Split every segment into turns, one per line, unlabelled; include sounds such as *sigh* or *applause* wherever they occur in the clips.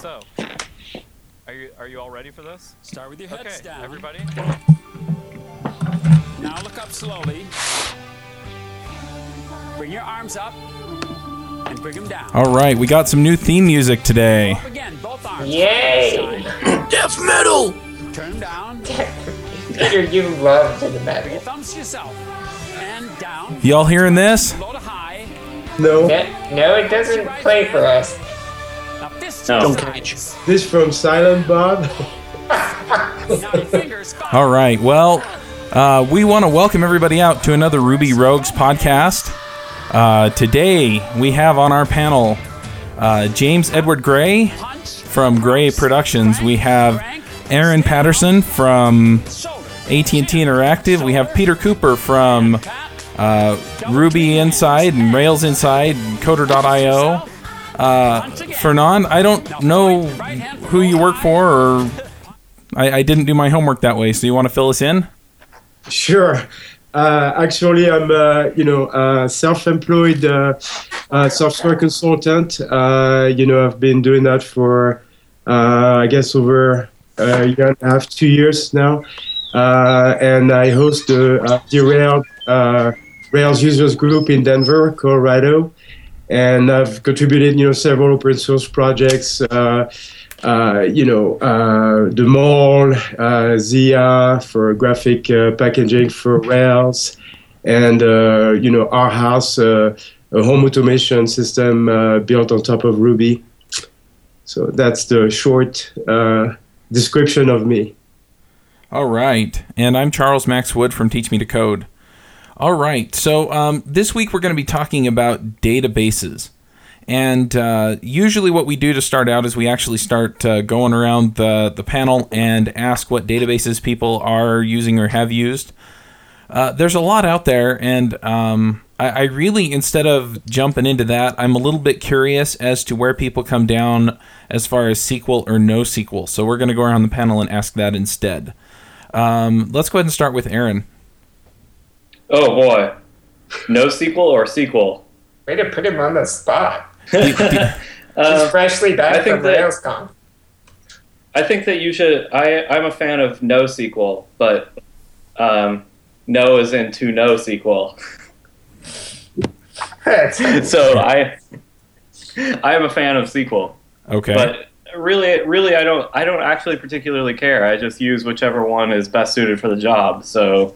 So, are you are you all ready for this?
Start with your heads
Okay,
down.
everybody.
Now look up slowly. Bring your arms up and bring them down.
All right, we got some new theme music today.
Up again, both arms.
Yay!
Death metal!
Turn them down.
Peter, you love to the
Bring
metal.
your thumbs to yourself. And down.
Y'all hearing this?
Low to high.
No,
No, no, it doesn't play for us.
Now this
No.
to
Don't catch.
this from Silent Bob.
Now your fingers. *laughs*
All right, well, uh, we want to welcome everybody out to another Ruby Rogues podcast. Uh, today, we have on our panel uh, James Edward Gray from Gray Productions. We have Aaron Patterson from AT&T Interactive. We have Peter Cooper from uh, Ruby Inside and Rails Inside, and Coder.io. Uh, Fernand, I don't know who you work for, or I, I didn't do my homework that way. So you want to fill us in?
Sure. Uh, actually, I'm, uh, you know, uh, self-employed uh, software consultant. Uh, you know, I've been doing that for, uh, I guess, over a year and a half, two years now. And I host the Derailed Rails users group in Denver, Colorado. And I've contributed, you know, several open source projects. Uh, uh, you know, uh, the mall, uh, ZiYa for graphic uh, packaging for Rails, and uh, you know, our house, a home automation system built on top of Ruby. So that's the short description of me.
All right. And I'm Charles Max Wood from Teach Me to Code. All right. So um, this week we're going to be talking about databases. And uh, usually, what we do to start out is we actually start uh, going around the, the panel and ask what databases people are using or have used. Uh, there's a lot out there, and um, I, I really, instead of jumping into that, I'm a little bit curious as to where people come down as far as SQL or no SQL. So we're going to go around the panel and ask that instead. Um, let's go ahead and start with Aaron.
Oh boy. No sequel or sequel?
Way to put him on the spot. *laughs* *laughs*
Uh,
He's freshly back
I think
from
that-
RailsConf.
I think that you should. I I'm a fan of no sequel, but um, no is into no sequel. *laughs* so I I am a fan of sequel,
Okay.
but really, really, I don't. I don't actually particularly care. I just use whichever one is best suited for the job. So,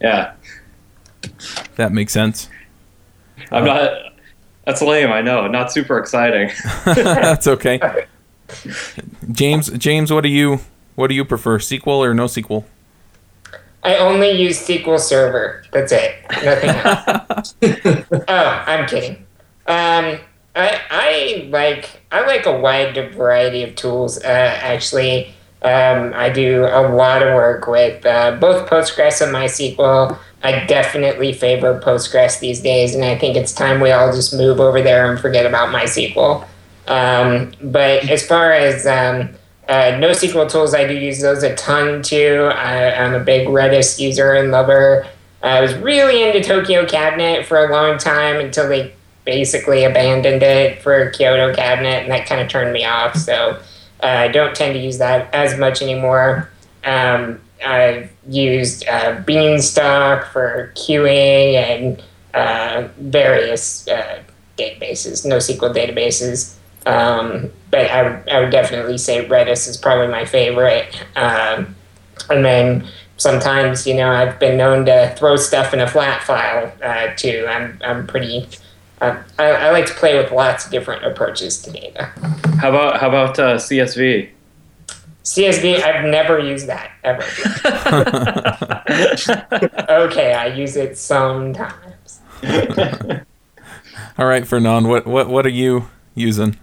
yeah,
that makes sense.
I'm not. That's lame. I know. Not super exciting. *laughs* *laughs*
That's okay. James, James, what do you what do you prefer, SQL or no SQL?
I only use SQL Server. That's it. Nothing else. *laughs* oh, I'm kidding. Um, I I like I like a wide variety of tools. Uh, actually, um, I do a lot of work with uh, both Postgres and MySQL. I definitely favor Postgres these days, and I think it's time we all just move over there and forget about MySQL. Um, but as far as um, uh, NoSQL tools, I do use those a ton too. I, I'm a big Redis user and lover. I was really into Tokyo Cabinet for a long time until they basically abandoned it for Kyoto Cabinet, and that kind of turned me off. So uh, I don't tend to use that as much anymore. Um, I've used uh, Beanstalk for queuing and uh, various uh, databases, NoSQL databases. Um, but I would, I would definitely say Redis is probably my favorite. Um, and then sometimes, you know, I've been known to throw stuff in a flat file uh, too. I'm, I'm pretty, uh, I, I like to play with lots of different approaches to data.
How about how about uh, CSV?
CSV, I've never used that ever. *laughs* okay, I use it sometimes. *laughs*
All right, Fernand, what what what are you using?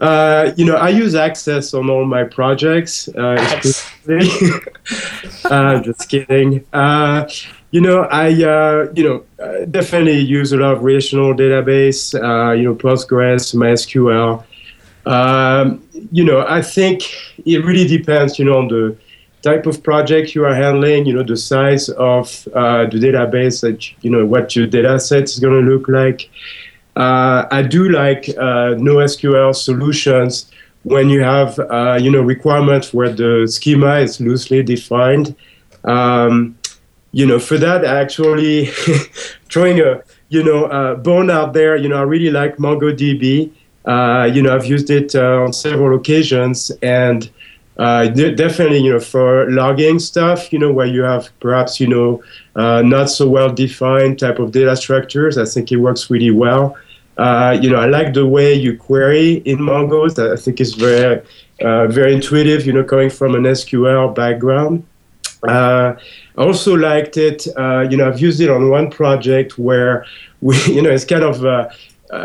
Uh, you know, I use Access on all my projects. Uh, exclusively. *laughs* uh, just kidding. Uh, you know, I uh, you know uh, definitely use a lot of relational database. Uh, you know, Postgres, MySQL. Um, you know, I think it really depends. You know, on the type of project you are handling. You know, the size of uh, the database that you know what your data set is going to look like. Uh, I do like uh, NoSQL solutions when you have uh, you know requirements where the schema is loosely defined. Um, you know, for that, actually *laughs* throwing a you know bone out there. You know, I really like MongoDB. Uh, you know, I've used it uh, on several occasions, and uh, de- definitely, you know, for logging stuff, you know, where you have perhaps, you know, not so well defined type of data structures, I think it works really well. You know, I like the way you query in Mongo. I think is very, very intuitive. You know, coming from an SQL background. Uh, I also liked it. Uh, you know, I've used it on one project where we, *laughs* you know, it's kind of. Uh,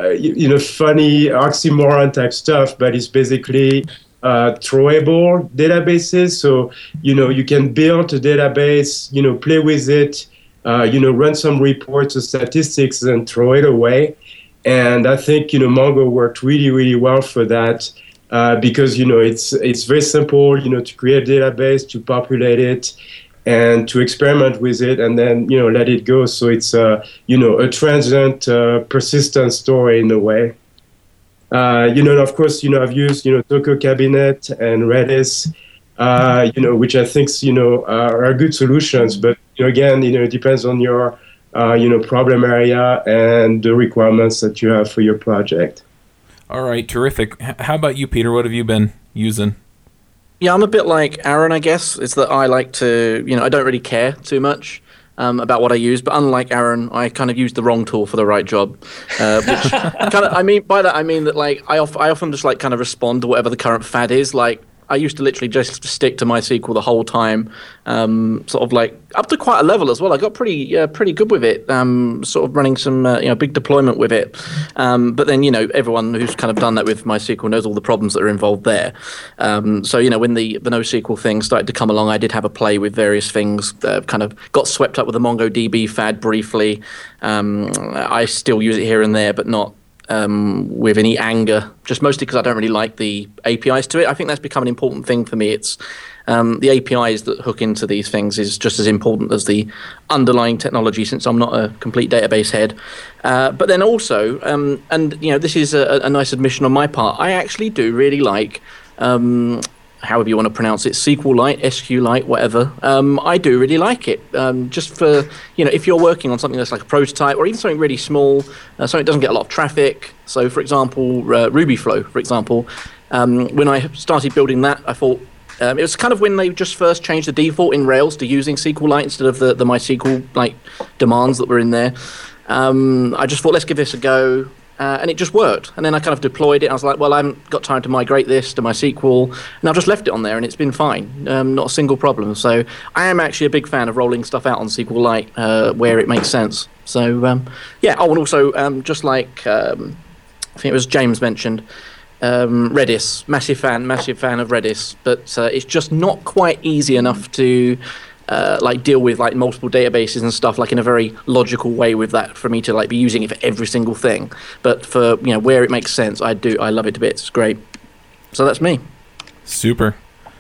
you, you know, funny oxymoron type stuff, but it's basically uh, throwable databases. So, you know, you can build a database, you know, play with it, uh, you know, run some reports or statistics and throw it away. And I think, you know, Mongo worked really, really well for that. Uh, because you know it's it's very simple you know to create a database to populate it and to experiment with it and then you know let it go so it's a you know a transient uh, persistent story in a way uh, you know, of course, you know, I've used, you know, Tokyo Cabinet and Redis, uh, you know, which I think, you know, are, good solutions. But you know, again, you know, it depends on your, uh, you know, problem area and the requirements that you have for your project.
All right, terrific. How about you, Peter? What have you been using?
Yeah, I'm a bit like Aaron, I guess. It's that I like to, you know, I don't really care too much um, about what I use. But unlike Aaron, I kind of use the wrong tool for the right job. Uh, which *laughs* kind of, I mean, by that I mean that like I, I often just like kind of respond to whatever the current fad is. Like I used to literally just stick to MySQL the whole time, um, sort of like up to quite a level as well. I got pretty uh, pretty good with it, um, sort of running some uh, you know big deployment with it. Um, but then you know everyone who's kind of done that with MySQL knows all the problems that are involved there. Um, so you know when the the NoSQL thing started to come along, I did have a play with various things. That kind of got swept up with the MongoDB fad briefly. Um, I still use it here and there, but not um, with any anger, just mostly because I don't really like the APIs to it. I think that's become an important thing for me. It's um, the APIs that hook into these things is just as important as the underlying technology, since I'm not a complete database head. Uh, but then also, um, and you know, this is a, a, nice admission on my part. I actually do really like um, however you want to pronounce it, SQLite, SQLite, whatever. Um, I do really like it. Um, just for you know, if you're working on something that's like a prototype or even something really small, uh, something that doesn't get a lot of traffic. So, for example, uh, RubyFlow, for example, um, when I started building that, I thought. Um, it was kind of when they just first changed the default in Rails to using SQLite instead of the, the MySQL like demands that were in there. Um, I just thought, let's give this a go. Uh, and it just worked. And then I kind of deployed it. I was like, well, I haven't got time to migrate this to my MySQL, and I've just left it on there, and it's been fine, um, not a single problem. So I am actually a big fan of rolling stuff out on SQLite uh, where it makes sense. So um, yeah. Oh, and also um, just like um, I think it was James mentioned. Um, Redis, massive fan, massive fan of Redis, but uh, it's just not quite easy enough to uh, like deal with like multiple databases and stuff like in a very logical way with that for me to like be using it for every single thing. But for you know where it makes sense, I do I love it to bits. It's great. So that's me.
Super.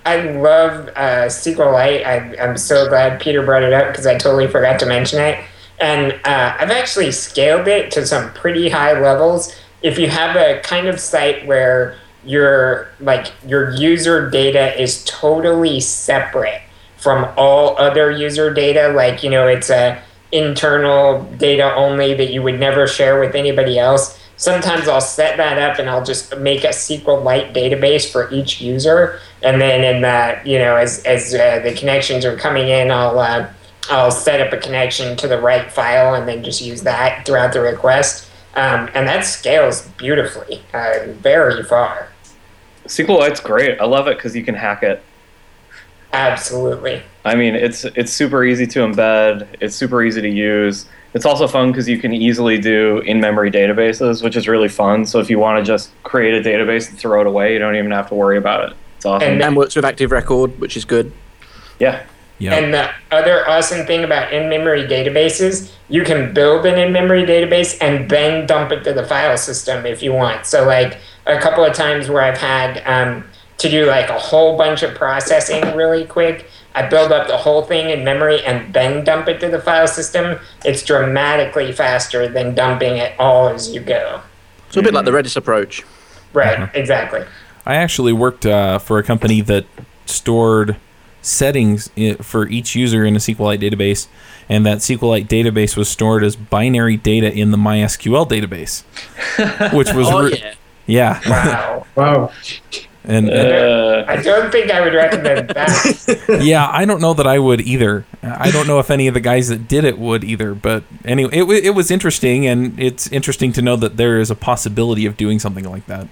I love uh, SQLite. I, I'm so glad Peter brought it up because I totally forgot to mention it. And uh, I've actually scaled it to some pretty high levels. If you have a kind of site where your like your user data is totally separate from all other user data. Like, you know, it's a internal data only that you would never share with anybody else. Sometimes I'll set that up and I'll just make a SQLite database for each user. And then in that, you know, as, as uh, the connections are coming in, I'll, uh, I'll set up a connection to the right file and then just use that throughout the request. Um, and that scales beautifully, uh, very far.
SQLite's great. I love it because you can hack it.
Absolutely.
I mean, it's it's super easy to embed. It's super easy to use. It's also fun because you can easily do in-memory databases, which is really fun. So if you want to just create a database and throw it away, you don't even have to worry about it. It's awesome.
And, and works with Active Record, which is good.
Yeah.
Yeah.
And the other awesome thing about in-memory databases, you can build an in-memory database and then dump it to the file system if you want. So like a couple of times where I've had um, to do like a whole bunch of processing really quick. I build up the whole thing in memory and then dump it to the file system. It's dramatically faster than dumping it all as you go.
So a bit like the Redis approach.
Right, exactly.
I actually worked uh, for a company that stored settings for each user in a SQLite database, and that SQLite database was stored as binary data in the MySQL database, which was *laughs*
Oh
re-
yeah.
yeah,
Wow. *laughs*
Wow.
And
Uh,
I don't think I would recommend that. *laughs*
yeah, I don't know that I would either. I don't know if any of the guys that did it would either. But anyway, it, it was interesting, and it's interesting to know that there is a possibility of doing something like that.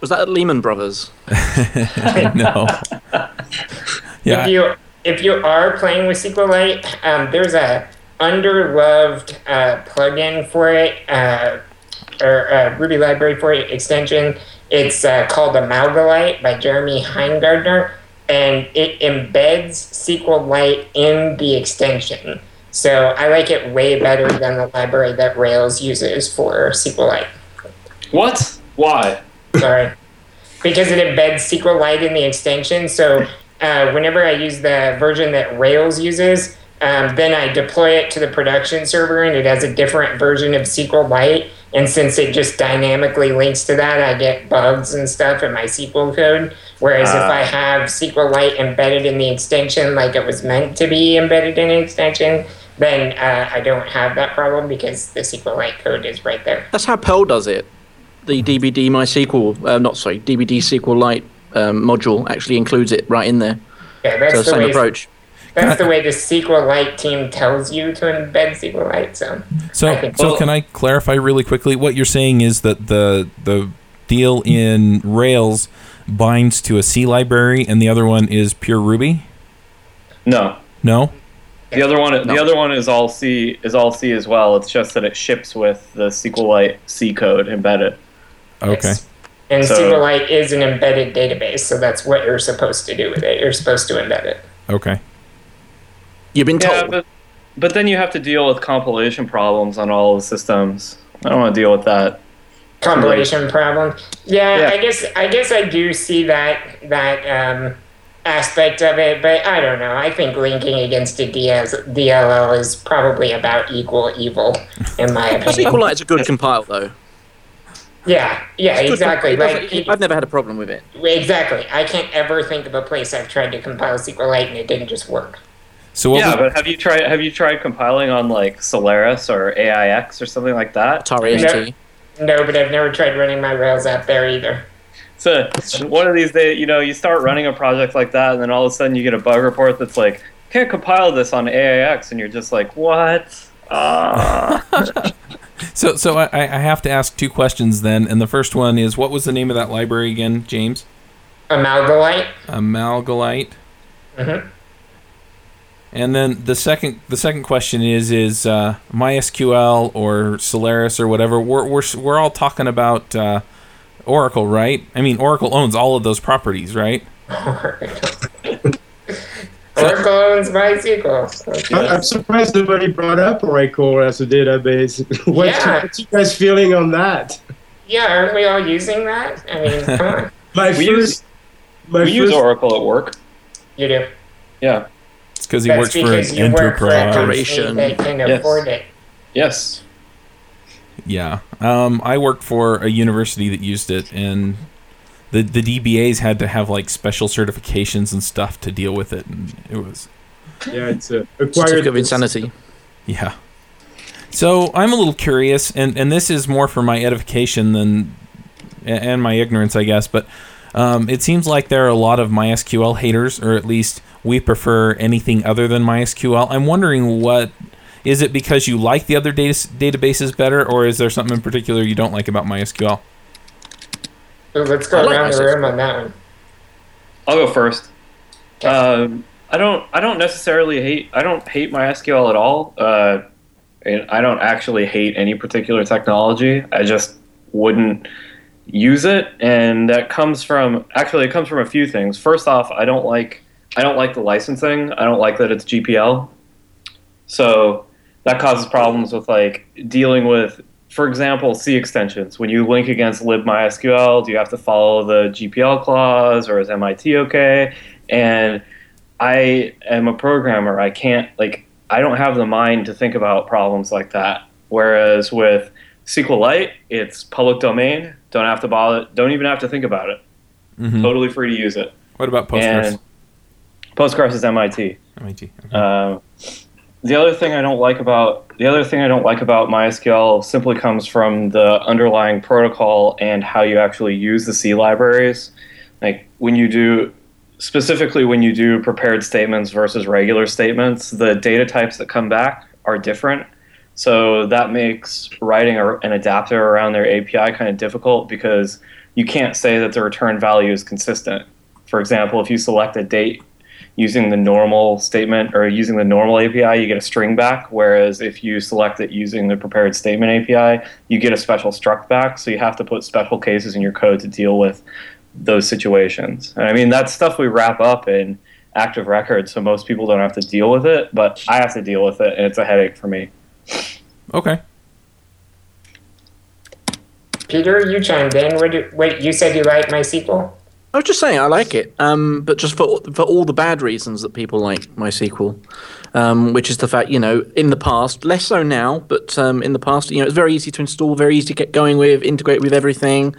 Was that at Lehman Brothers? *laughs*
no. *laughs* Yeah.
If you if you are playing with SQLite, um, there's a underloved uh, plugin for it, uh, or uh, Ruby library for extension. It's uh, called Amalgalite by Jeremy Hinegardner, and it embeds SQLite in the extension. So I like it way better than the library that Rails uses for SQLite.
what? Why?
Sorry. Because it embeds SQLite in the extension. So uh, whenever I use the version that Rails uses, um, then I deploy it to the production server and it has a different version of SQLite. And since it just dynamically links to that, I get bugs and stuff in my SQL code. Whereas if
Ah.
I have SQLite embedded in the extension like it was meant to be embedded in an extension, then uh, I don't have that problem because the SQLite code is right there.
That's how Perl does it. The DBD MySQL, uh, not sorry, DBD SQLite um, module actually includes it right in there.
Yeah, that's
So
the
same
way
approach.
That's the way the SQLite team tells you to embed SQLite. So
So,
I
so
Well-
can I clarify really quickly? What you're saying is that the the deal in Rails binds to a C library, and the other one is pure Ruby.
No.
No.
The other one, the other one is all C, is all C as well. It's just that it ships with the SQLite C code embedded.
Okay.
yes. And
So-
SQLite is an embedded database, so that's what you're supposed to do with it. You're supposed to embed it.
Okay.
You've been
Yeah,
told.
but but then you have to deal with compilation problems on all the systems. I don't want to deal with that.
Compilation problem. Yeah,
Yeah.
I guess I guess I do see that that um, aspect of it, but I don't know. I think linking against a DS, DLL is probably about equal evil, in my *laughs* opinion.
SQLite's a good compile though.
Yeah, yeah,
Good
exactly.
compile. It
Like,
doesn't- I've never had a problem with it.
Exactly. I can't ever think of a place I've tried to compile SQLite and it didn't just work.
So what?
yeah,
would-
but have you tried have you tried compiling on like Solaris or AIX or something like that?
Atari
No.
ST.
No, but I've never tried running my Rails app there either.
So one of these days, you know, you start running a project like that, and then all of a sudden you get a bug report that's like, "Can't compile this on AIX," and you're just like, "What?" Uh, *laughs*
so so I, I have to ask two questions then, and the first one is, what was the name of that library again, James?
Amalgalite?
Amalgalite.
Mhm.
And then the second the second question is is uh, MySQL or Solaris or whatever. We're we're we're all talking about uh, Oracle, right? I mean, Oracle owns all of those properties, right? *laughs*
Oracle owns MySQL.
I- I'm surprised nobody brought up Oracle as a database. *laughs* what's,
Yeah.
what's you guys feeling on that?
Yeah, aren't we all using that? I mean, *laughs* come on.
My
We
first,
use-
my
we use Oracle at work.
You do.
Yeah.
It's because he works for an
because work for a
enterprise.
company
Corporation.
that can
Yes.
afford it.
Yes.
Yeah. Um, I worked for a university that used it, and the the DBAs had to have like special certifications and stuff to deal with it, and it was
yeah, it's a acquired.
Certificate of insanity.
yeah. So I'm a little curious, and and this is more for my edification than and my ignorance, I guess, but. Um, it seems like there are a lot of MySQL haters, or at least we prefer anything other than MySQL. I'm wondering what is it because you like the other data, databases better, or is there something in particular you don't like about MySQL?
So let's go
I like
around the
MySQL.
room on that one.
I'll go first. Um, I don't. I don't necessarily hate. I don't hate MySQL at all. Uh, and I don't actually hate any particular technology. I just wouldn't use it, and that comes from actually it comes from a few things. First off, I don't like. I don't like the licensing. I don't like that it's GPL. So that causes problems with like dealing with, for example, C extensions. When you link against libmysql, do you have to follow the GPL clause or is MIT okay? And I am a programmer. I can't like I don't have the mind to think about problems like that. Whereas with SQLite, it's public domain. Don't have to bother. Don't even have to think about it. Totally free to use it.
What about Postgres?
And Postgres is MIT.
MIT. Okay.
Uh, the other thing I don't like about the other thing I don't like about MySQL simply comes from the underlying protocol and how you actually use the C libraries. Like when you do specifically when you do prepared statements versus regular statements, the data types that come back are different. So that makes writing an adapter around their API kind of difficult because you can't say that the return value is consistent. For example, if you select a date using the normal statement or using the normal API, you get a string back. Whereas if you select it using the prepared statement API, you get a special struct back. So you have to put special cases in your code to deal with those situations. And I mean, that's stuff we wrap up in active record, so most people don't have to deal with it, but I have to deal with it, and it's a headache for me.
Okay.
Peter, you chimed in. What, do, wait, you said you like MySQL?
I was just saying I like it, um, but just for for all the bad reasons that people like MySQL, um, which is the fact you know in the past, less so now, but um, in the past, you know, it's very easy to install, very easy to get going with, integrate with everything.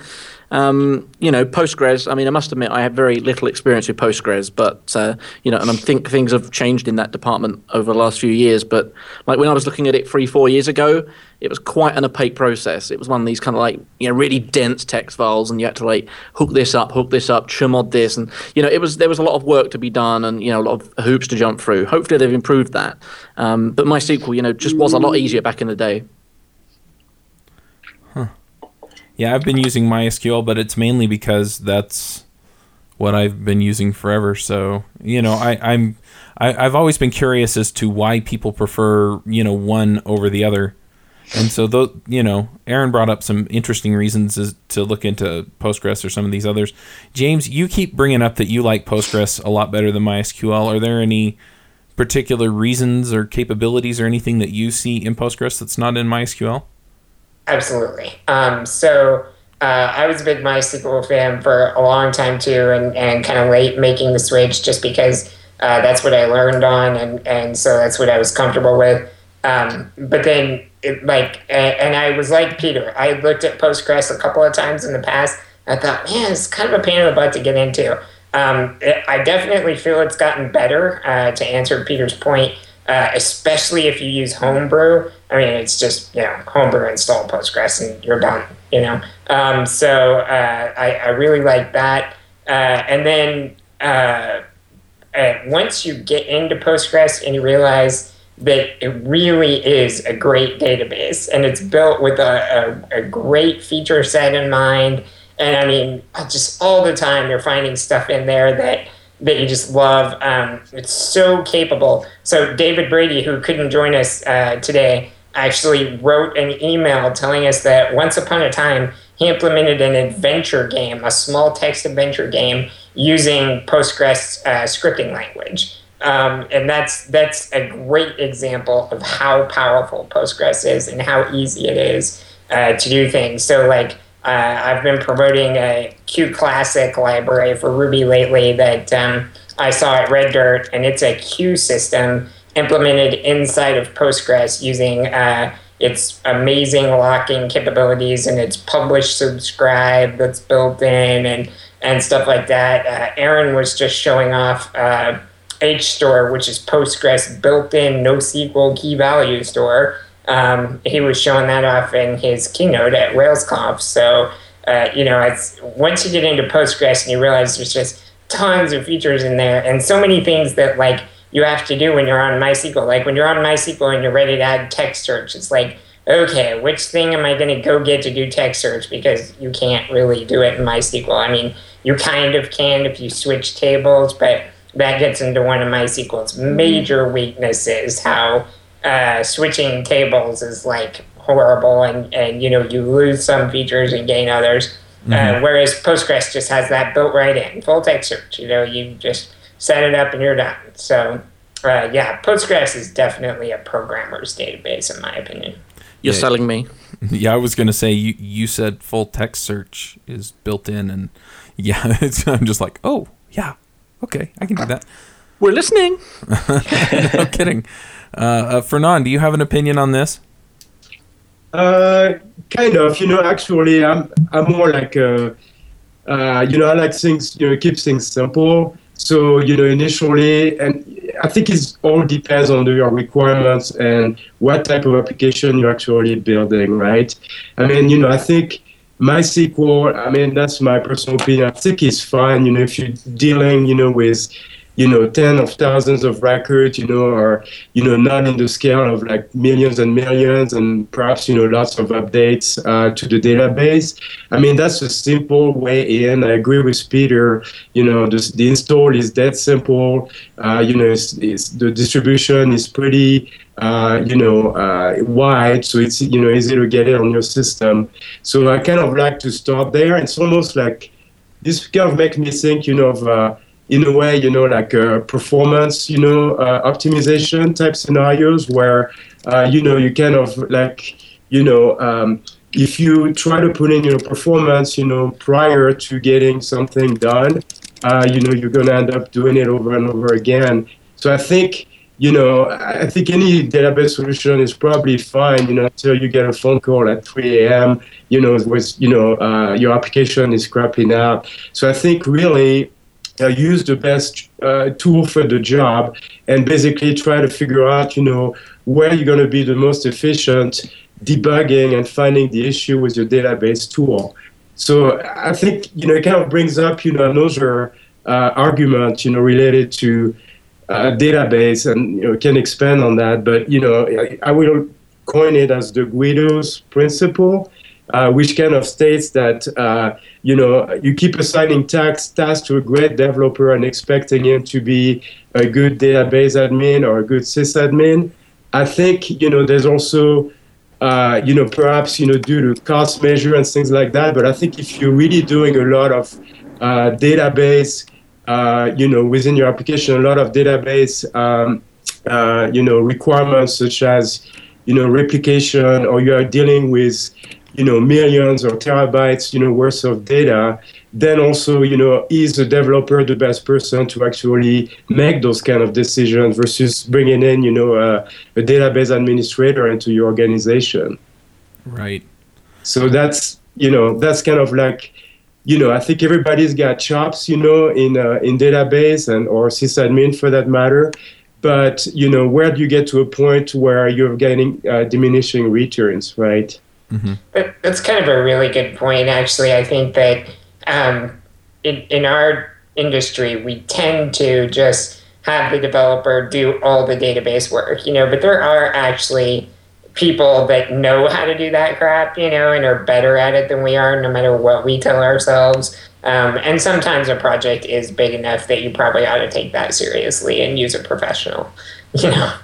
Um, you know, Postgres. I mean, I must admit, I have very little experience with Postgres, but uh, you know, and I think things have changed in that department over the last few years. But like when I was looking at it three, four years ago, it was quite an opaque process. It was one of these kind of like you know really dense text files, and you had to like hook this up, hook this up, chmod this, and you know it was there was a lot of work to be done, and you know a lot of hoops to jump through. Hopefully, they've improved that. Um, but MySQL, you know, just was a lot easier back in the day.
Yeah, I've been using MySQL, but it's mainly because that's what I've been using forever. So you know, I, I'm I, I've always been curious as to why people prefer you know one over the other. And so, though, you know, Aaron brought up some interesting reasons as, to look into Postgres or some of these others. James, you keep bringing up that you like Postgres a lot better than MySQL. Are there any particular reasons or capabilities or anything that you see in Postgres that's not in MySQL?
Absolutely. Um, so uh, I was a big MySQL fan for a long time too, and, and kind of late making the switch just because uh, that's what I learned on, and, and so that's what I was comfortable with. Um, but then, it, like, and I was like Peter. I looked at Postgres a couple of times in the past. I thought, man, it's kind of a pain in the butt to get into. Um, I definitely feel it's gotten better. Uh, to answer Peter's point, uh, especially if you use Homebrew. I mean, it's just you know Homebrew install Postgres and you're done. You know, um, so uh, I, I really like that. Uh, and then uh, once you get into Postgres and you realize that it really is a great database and it's built with a, a, a great feature set in mind. And I mean, just all the time you're finding stuff in there that that you just love. Um, it's so capable. So David Brady, who couldn't join us uh, today, actually wrote an email telling us that once upon a time he implemented an adventure game, a small text adventure game using Postgres uh, scripting language. Um, and that's that's a great example of how powerful Postgres is and how easy it is uh, to do things. So like uh, I've been promoting a queue_classic library for Ruby lately that um, I saw at Red Dirt, and it's a queue system implemented inside of Postgres using uh, its amazing locking capabilities and its publish subscribe that's built in and and stuff like that. Uh, Aaron was just showing off uh, HStore, which is Postgres built-in NoSQL key value store. Um, he was showing that off in his keynote at RailsConf. So, uh, you know, it's once you get into Postgres and you realize there's just tons of features in there and so many things that like you have to do when you're on MySQL. Like when you're on MySQL and you're ready to add text search, it's like, okay, which thing am I going to go get to do text search? Because you can't really do it in MySQL. I mean, you kind of can if you switch tables, but that gets into one of MySQL's major weaknesses, how uh, switching tables is like horrible and, and you know you lose some features and gain others uh, mm-hmm. uh, whereas postgres just has that built right in full text search you know you just set it up and you're done so uh, yeah postgres is definitely a programmer's database in my opinion
you're yeah. selling me *laughs*
yeah i was going to say you, you said full text search is built in and yeah *laughs* i'm just like oh yeah okay i can do that
we're listening *laughs*
no kidding uh, uh, Fernand, do you have an opinion on this?
Uh, kind of. You know, actually, I'm I'm more like a, uh, you know, I like things, you know, keep things simple. So, you know, initially, and I think it all depends on your requirements and what type of application you're actually building, right? I mean, you know, I think MySQL, I mean, that's my personal opinion. I think it's fine, you know, if you're dealing, you know, with you know, ten of thousands of records, you know, are, you know, not in the scale of like millions and millions and perhaps, you know, lots of updates uh, to the database. I mean, that's a simple way in. I agree with Peter, you know, the, the install is that simple. Uh, you know, it's, it's, the distribution is pretty, uh, you know, uh, wide, so it's, you know, easy to get it on your system. So I kind of like to start there. It's almost like, this kind of makes me think, you know, of, uh, in a way, you know, like uh, performance, you know, uh, optimization type scenarios where, uh, you know, you kind of like, you know, um, if you try to put in your performance, you know, prior to getting something done, uh, you know, you're going to end up doing it over and over again. So I think, you know, I think any database solution is probably fine, you know, until you get a phone call at 3 a.m., you know, with, you know, uh, your application is crapping out. So I think really, uh, use the best uh, tool for the job and basically try to figure out, you know, where you're going to be the most efficient debugging and finding the issue with your database tool. So I think, you know, it kind of brings up, you know, another uh, argument, you know, related to uh, database and, you know, can expand on that. But, you know, I, I will coin it as the Guido's principle uh, which kind of states that uh, you know you keep assigning tasks tasks to a great developer and expecting him to be a good database admin or a good sysadmin. I think you know there's also uh, you know perhaps you know due to cost measure and things like that. But I think if you're really doing a lot of uh, database, uh, you know within your application, a lot of database um, uh, you know requirements such as you know replication or you are dealing with you know millions or terabytes you know worth of data then also you know is the developer the best person to actually make those kind of decisions versus bringing in you know a, a database administrator into your organization?
Right.
So that's you know that's kind of like you know i think everybody's got chops you know in uh, in database and or sysadmin for that matter. But you know where do you get to a point where you're getting uh, diminishing returns right
Mm-hmm. That, that's kind of a really good point, actually. I think that um, in, in our industry, we tend to just have the developer do all the database work, you know, but there are actually people that know how to do that crap, you know, and are better at it than we are, no matter what we tell ourselves. Um, and sometimes a project is big enough that you probably ought to take that seriously and use a professional, *laughs* you know.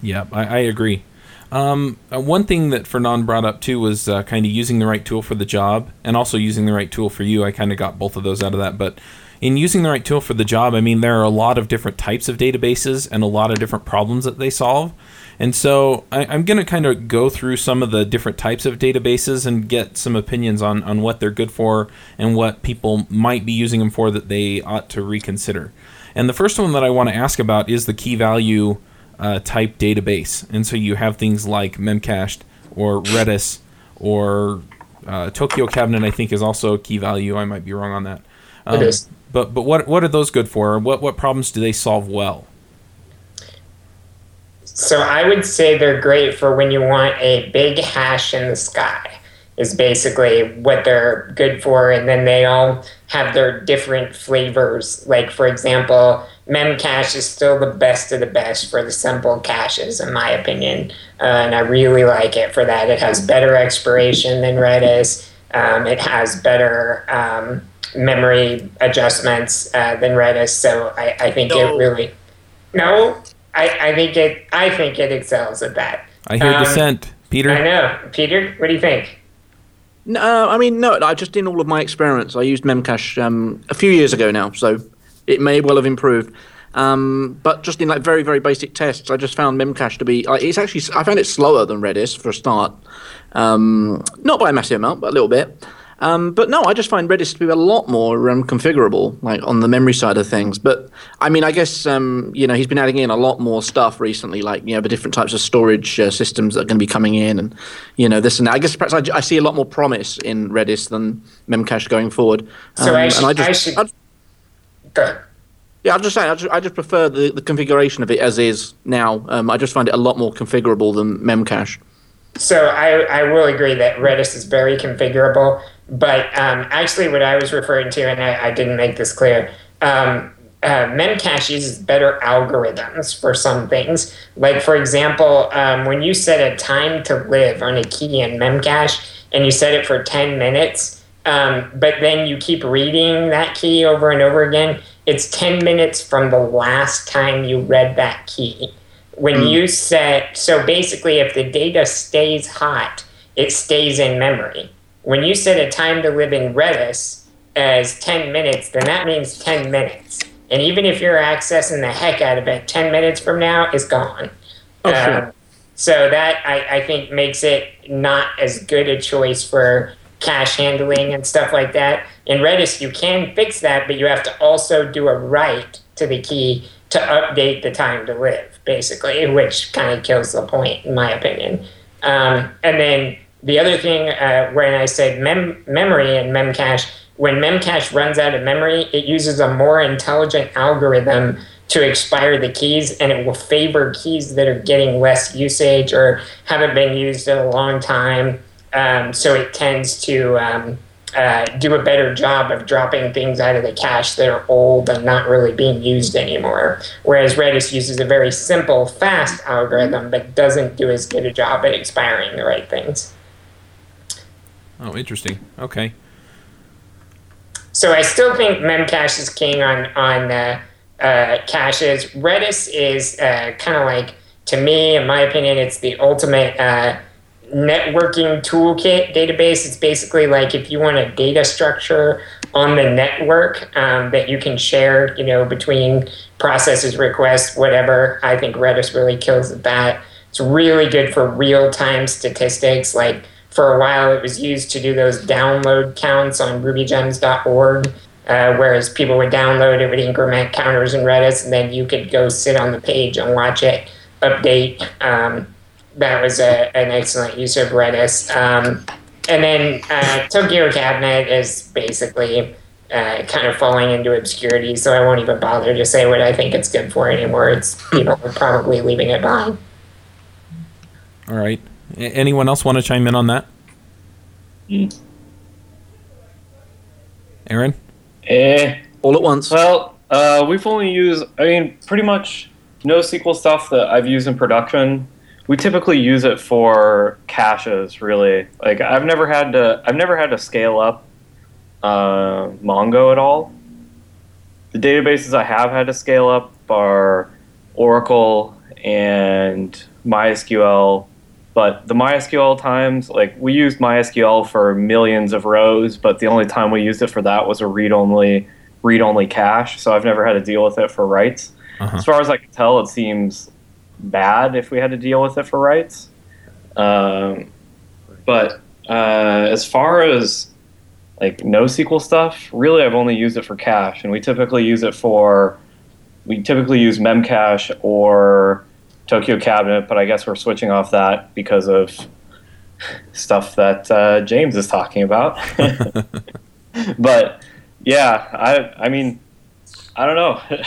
Yeah, I, I agree. Um, uh, one thing that Fernand brought up too was uh, kind of using the right tool for the job and also using the right tool for you. I kind of got both of those out of that. But in using the right tool for the job, I mean, there are a lot of different types of databases and a lot of different problems that they solve. And so I, am going to kind of go through some of the different types of databases and get some opinions on, on what they're good for and what people might be using them for that they ought to reconsider. And the first one that I want to ask about is the key value uh, type database. And so you have things like Memcached or Redis or uh, Tokyo Cabinet. I think is also a key value. I might be wrong on that. Um,
it is.
But but what what are those good for? What what problems do they solve well?
So I would say they're great for when you want a big hash in the sky. Is basically what they're good for, and then they all have their different flavors. Like for example, Memcache is still the best of the best for the simple caches, in my opinion. Uh, and I really like it for that. It has better expiration than Redis. Um, it has better um, memory adjustments uh, than Redis. So I, I think no. it really. No, I, I think it. I think it excels at that.
I hear um, dissent, Peter.
I know, Peter. What do you think?
No, I mean no. I just in all of my experiments, I used Memcache um, a few years ago now. So it may well have improved. Um, but just in like very very basic tests, I just found Memcache to be. Uh, it's actually I found it slower than Redis for a start, um, not by a massive amount, but a little bit. Um, but no, I just find Redis to be a lot more um, configurable, like on the memory side of things. But I mean, I guess um, you know he's been adding in a lot more stuff recently, like you know the different types of storage uh, systems that are going to be coming in, and you know this and that. I guess perhaps I, I see a lot more promise in Redis than Memcache going forward.
So I
Um,
should,
and
I,
just,
should
I'd-
go ahead.
yeah, I'm just saying, I just, I just prefer the, the configuration of it as is now. Um, I just find it a lot more configurable than Memcache.
So I, I will agree that Redis is very configurable, but um, actually what I was referring to, and I, I didn't make this clear, um, uh, Memcache uses better algorithms for some things. Like for example, um, when you set a time to live on a key in Memcache and you set it for 10 minutes, um, but then you keep reading that key over and over again, it's 10 minutes from the last time you read that key when you set so basically if the data stays hot it stays in memory when you set a time to live in redis as 10 minutes then that means 10 minutes and even if you're accessing the heck out of it 10 minutes from now it's gone
Oh, sure.
Um, so that I, I think makes it not as good a choice for cache handling and stuff like that. In Redis, you can fix that, but you have to also do a write to the key to update the time to live, basically, which kind of kills the point, in my opinion. Um, and then the other thing, uh, when I said mem- memory and memcache, when memcache runs out of memory, it uses a more intelligent algorithm to expire the keys, and it will favor keys that are getting less usage or haven't been used in a long time. Um, so it tends to um, uh, do a better job of dropping things out of the cache that are old and not really being used anymore. Whereas Redis uses a very simple, fast algorithm, but doesn't do as good a job at expiring the right things.
Oh, interesting. Okay.
So I still think Memcache is king on on uh, uh, caches. Redis is uh, kind of like, to me, in my opinion, it's the ultimate uh, networking toolkit database. It's basically like if you want a data structure on the network um, that you can share, you know, between processes, requests, whatever. I think Redis really kills at that. It's really good for real time statistics. Like for a while, it was used to do those download counts on rubygems.org. Uh, whereas people would download it would increment counters in Redis, and then you could go sit on the page and watch it update. Um, that was a, an excellent use of Redis. Um, and then uh, Tokyo Cabinet is basically uh, kind of falling into obscurity, so I won't even bother to say what I think it's good for anymore. It's people are probably leaving it behind.
All right. A- anyone else want to chime in on that? Aaron?
Eh.
All at once.
Well, uh, we've only used, I mean, pretty much NoSQL stuff that I've used in production. We typically use it for caches, really. Like I've never had to, I've never had to scale up uh, Mongo at all. The databases I have had to scale up are Oracle and MySQL. But the MySQL times, like we used MySQL for millions of rows, but the only time we used it for that was a read-only read-only cache. So I've never had to deal with it for writes.
Uh-huh.
As far as I can tell, it seems bad if we had to deal with it for writes. Um, but uh, as far as like NoSQL stuff, really, I've only used it for cache, and we typically use it for we typically use Memcache or Tokyo Cabinet, but I guess we're switching off that because of *laughs* stuff that uh, James is talking about. *laughs* but yeah, I I mean, I don't know. *laughs*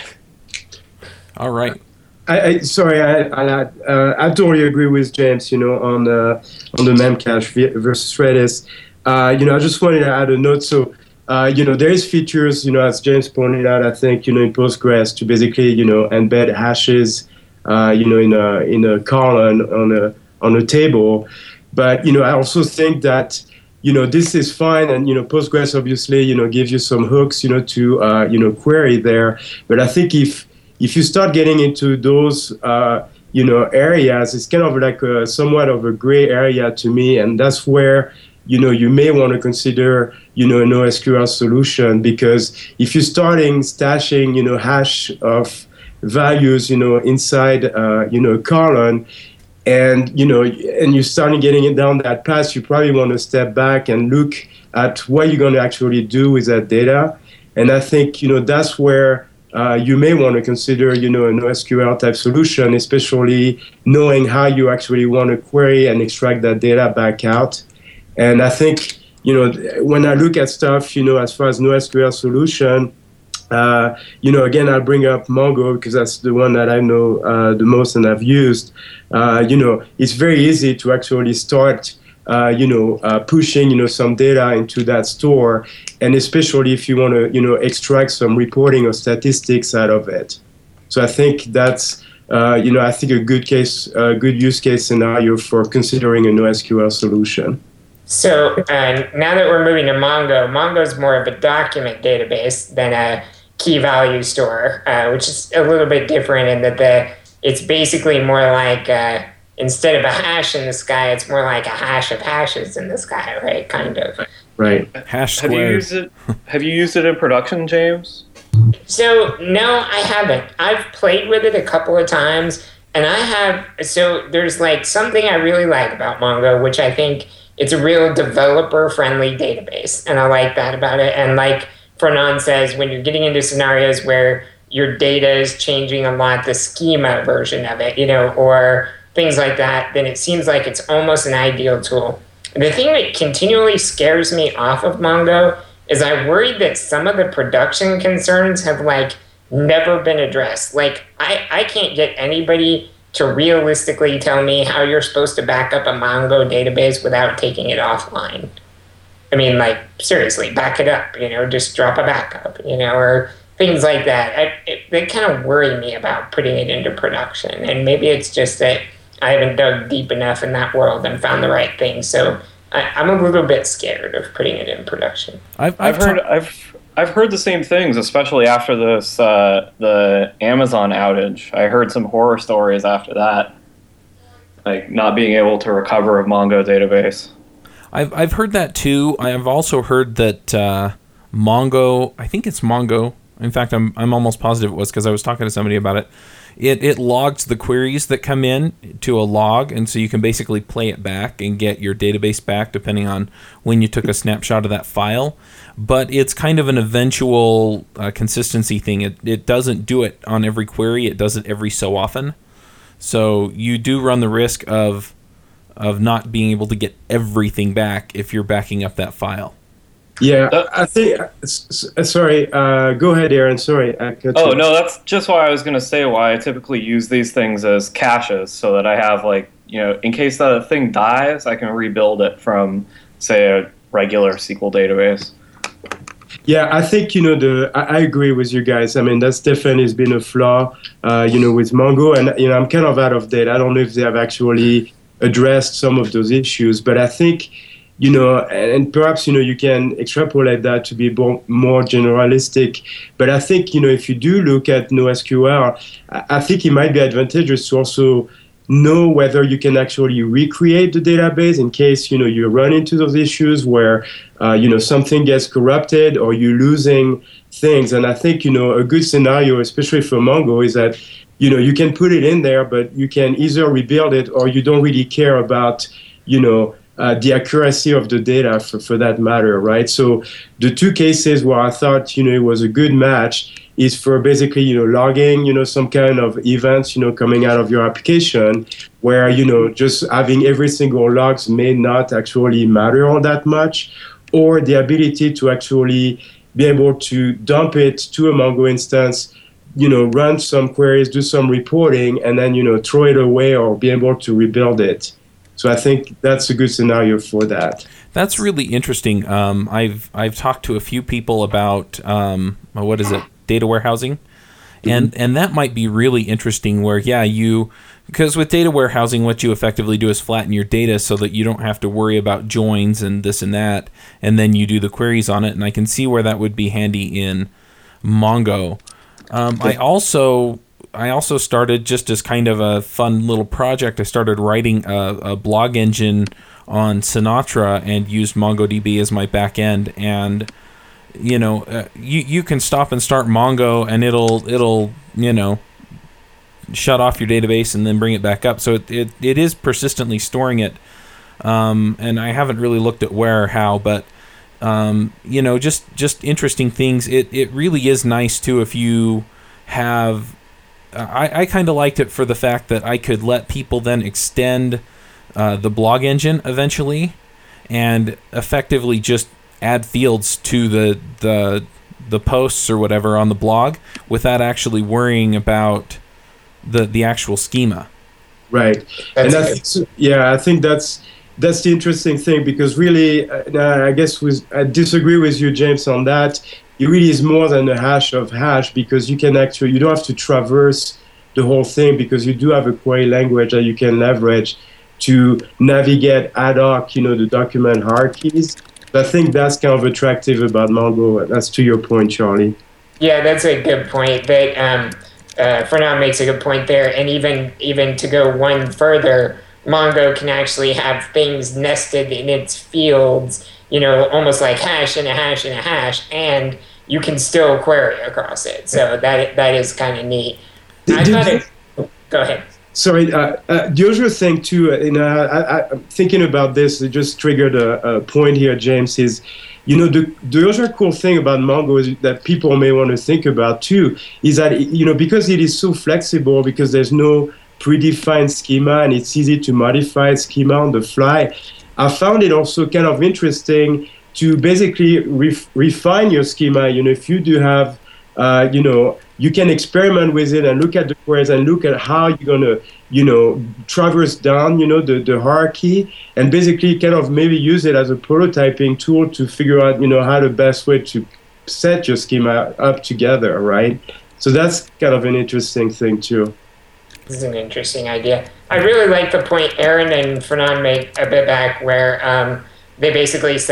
All right.
I, I sorry, I I, uh, I totally agree with James. You know, on the on the Memcache versus Redis. Uh, you know, I just wanted to add a note. So, uh, you know, there is features. You know, as James pointed out, I think you know in Postgres to basically you know embed hashes. Uh, you know, in a in a column on a on a table. But you know, I also think that you know this is fine, and you know, Postgres obviously you know gives you some hooks. You know, to uh, you know query there. But I think if if you start getting into those uh, you know areas, it's kind of like a, somewhat of a gray area to me, and that's where you know you may want to consider you know a NoSQL solution because if you're starting stashing you know hash of values you know inside uh, you know a column and you know and you're starting getting it down that path you probably want to step back and look at what you're going to actually do with that data. And I think you know that's where uh, you may want to consider, you know, a NoSQL type solution, especially knowing how you actually want to query and extract that data back out. And I think, you know, when I look at stuff, you know, as far as NoSQL solution, uh, you know, again, I'll bring up Mongo because that's the one that I know uh, the most and I've used. Uh, you know, it's very easy to actually start uh, you know, uh, pushing, you know, some data into that store, and especially if you want to, you know, extract some reporting or statistics out of it. So I think that's, uh, you know, I think a good case, a good use case scenario for considering a NoSQL solution.
So uh, now that we're moving to Mongo, Mongo is more of a document database than a key value store, uh, which is a little bit different in that the it's basically more like instead of a hash in the sky, it's more like a hash of hashes in the sky, right? Kind of.
Right.
Hash
Have you used it? Have you used it in production, James?
So no, I haven't. I've played with it a couple of times, and I have. So there's like something I really like about Mongo, which I think it's a real developer-friendly database, and I like that about it. And like Fernand says, when you're getting into scenarios where your data is changing a lot, the schema version of it, you know, or things like that, then it seems like it's almost an ideal tool. The thing that continually scares me off of Mongo is I worry that some of the production concerns have like never been addressed. Like I, I can't get anybody to realistically tell me how you're supposed to back up a Mongo database without taking it offline. I mean, like seriously, back it up. You know, just drop a backup. You know, or things like that. I, it, they kind of worry me about putting it into production, and maybe it's just that I haven't dug deep enough in that world and found the right thing. So I, I'm a little bit scared of putting it in production.
I've,
I've
I've,
heard
ta-
I've I've heard the same things, especially after this uh, the Amazon outage. I heard some horror stories after that, like not being able to recover a Mongo database.
I've I've heard that too. I've also heard that uh, Mongo. I think it's Mongo. In fact, I'm I'm almost positive it was because I was talking to somebody about it. It it logs the queries that come in to a log, and so you can basically play it back and get your database back depending on when you took a snapshot of that file. But it's kind of an eventual uh, consistency thing. It it doesn't do it on every query. It does it every so often. So you do run the risk of of not being able to get everything back if you're backing up that file.
Yeah, I think. s- Sorry, uh, go ahead, Aaron. Sorry. I
Oh no, that's just why I was gonna say why I typically use these things as caches, so that I have like you know in case that thing dies, I can rebuild it from say a regular SQL database.
Yeah, I think you know the. I, I agree with you guys. I mean, that's definitely has been a flaw, uh, you know, with Mongo, and you know, I'm kind of out of date. I don't know if they have actually addressed some of those issues, but I think, you know, and, and perhaps you know you can extrapolate that to be more, more generalistic. But I think you know if you do look at NoSQL, I, I think it might be advantageous to also know whether you can actually recreate the database in case you know you run into those issues where uh, you know something gets corrupted or you're losing things and i think you know a good scenario especially for mongo is that you know you can put it in there but you can either rebuild it or you don't really care about you know uh, the accuracy of the data for, for that matter right? So the two cases where i thought you know it was a good match is for basically you know logging you know some kind of events you know coming out of your application where you know just having every single logs may not actually matter all that much or the ability to actually be able to dump it to a mongo instance you know run some queries do some reporting and then you know throw it away or be able to rebuild it so i think that's a good scenario for that
That's really interesting. Um, I've I've talked to a few people about um, what is it, data warehousing, and and that might be really interesting. Where yeah, you because with data warehousing, what you effectively do is flatten your data so that you don't have to worry about joins and this and that, and then you do the queries on it. And I can see where that would be handy in Mongo. Um, I also I also started just as kind of a fun little project. I started writing a, a blog engine on Sinatra and used MongoDB as my back end. And you know, uh, you you can stop and start Mongo, and it'll it'll you know shut off your database and then bring it back up. So it it, it is persistently storing it. Um, and I haven't really looked at where or how, but um, you know, just just interesting things. It it really is nice too if you have. I, I kind of liked it for the fact that I could let people then extend uh, the blog engine eventually, and effectively just add fields to the the the posts or whatever on the blog without actually worrying about the the actual schema.
Right. And that's yeah, I think that's that's the interesting thing because really, uh, I guess with, I disagree with you, James, on that. It really is more than a hash of hash because you can actually you don't have to traverse the whole thing because you do have a query language that you can leverage to navigate ad hoc, you know, the document hierarchies. I think that's kind of attractive about Mongo. That's to your point, Charlie.
Yeah, that's a good point. That um, uh, Fernand makes a good point there, and even even to go one further, Mongo can actually have things nested in its fields. You know, almost like hash and a hash and a hash, and you can still query across it. So that that is kind of neat. I
Did-
thought
did-
it, go ahead.
Sorry, uh, uh, the other thing too, uh, you know, I, I, I'm thinking about this, it just triggered a, a point here, James, is, you know, the, the other cool thing about Mongo is that people may want to think about too, is that, you know, because it is so flexible, because there's no predefined schema and it's easy to modify schema on the fly, I found it also kind of interesting to basically ref- refine your schema. You know, if you do have, uh, you know, you can experiment with it and look at the queries and look at how you're gonna, you know, traverse down, you know, the, the hierarchy and basically kind of maybe use it as a prototyping tool to figure out, you know, how the best way to set your schema up together, right? So that's kind of an interesting thing too.
Is an interesting idea. I really like the point Aaron and Fernand made a bit back where um, they basically said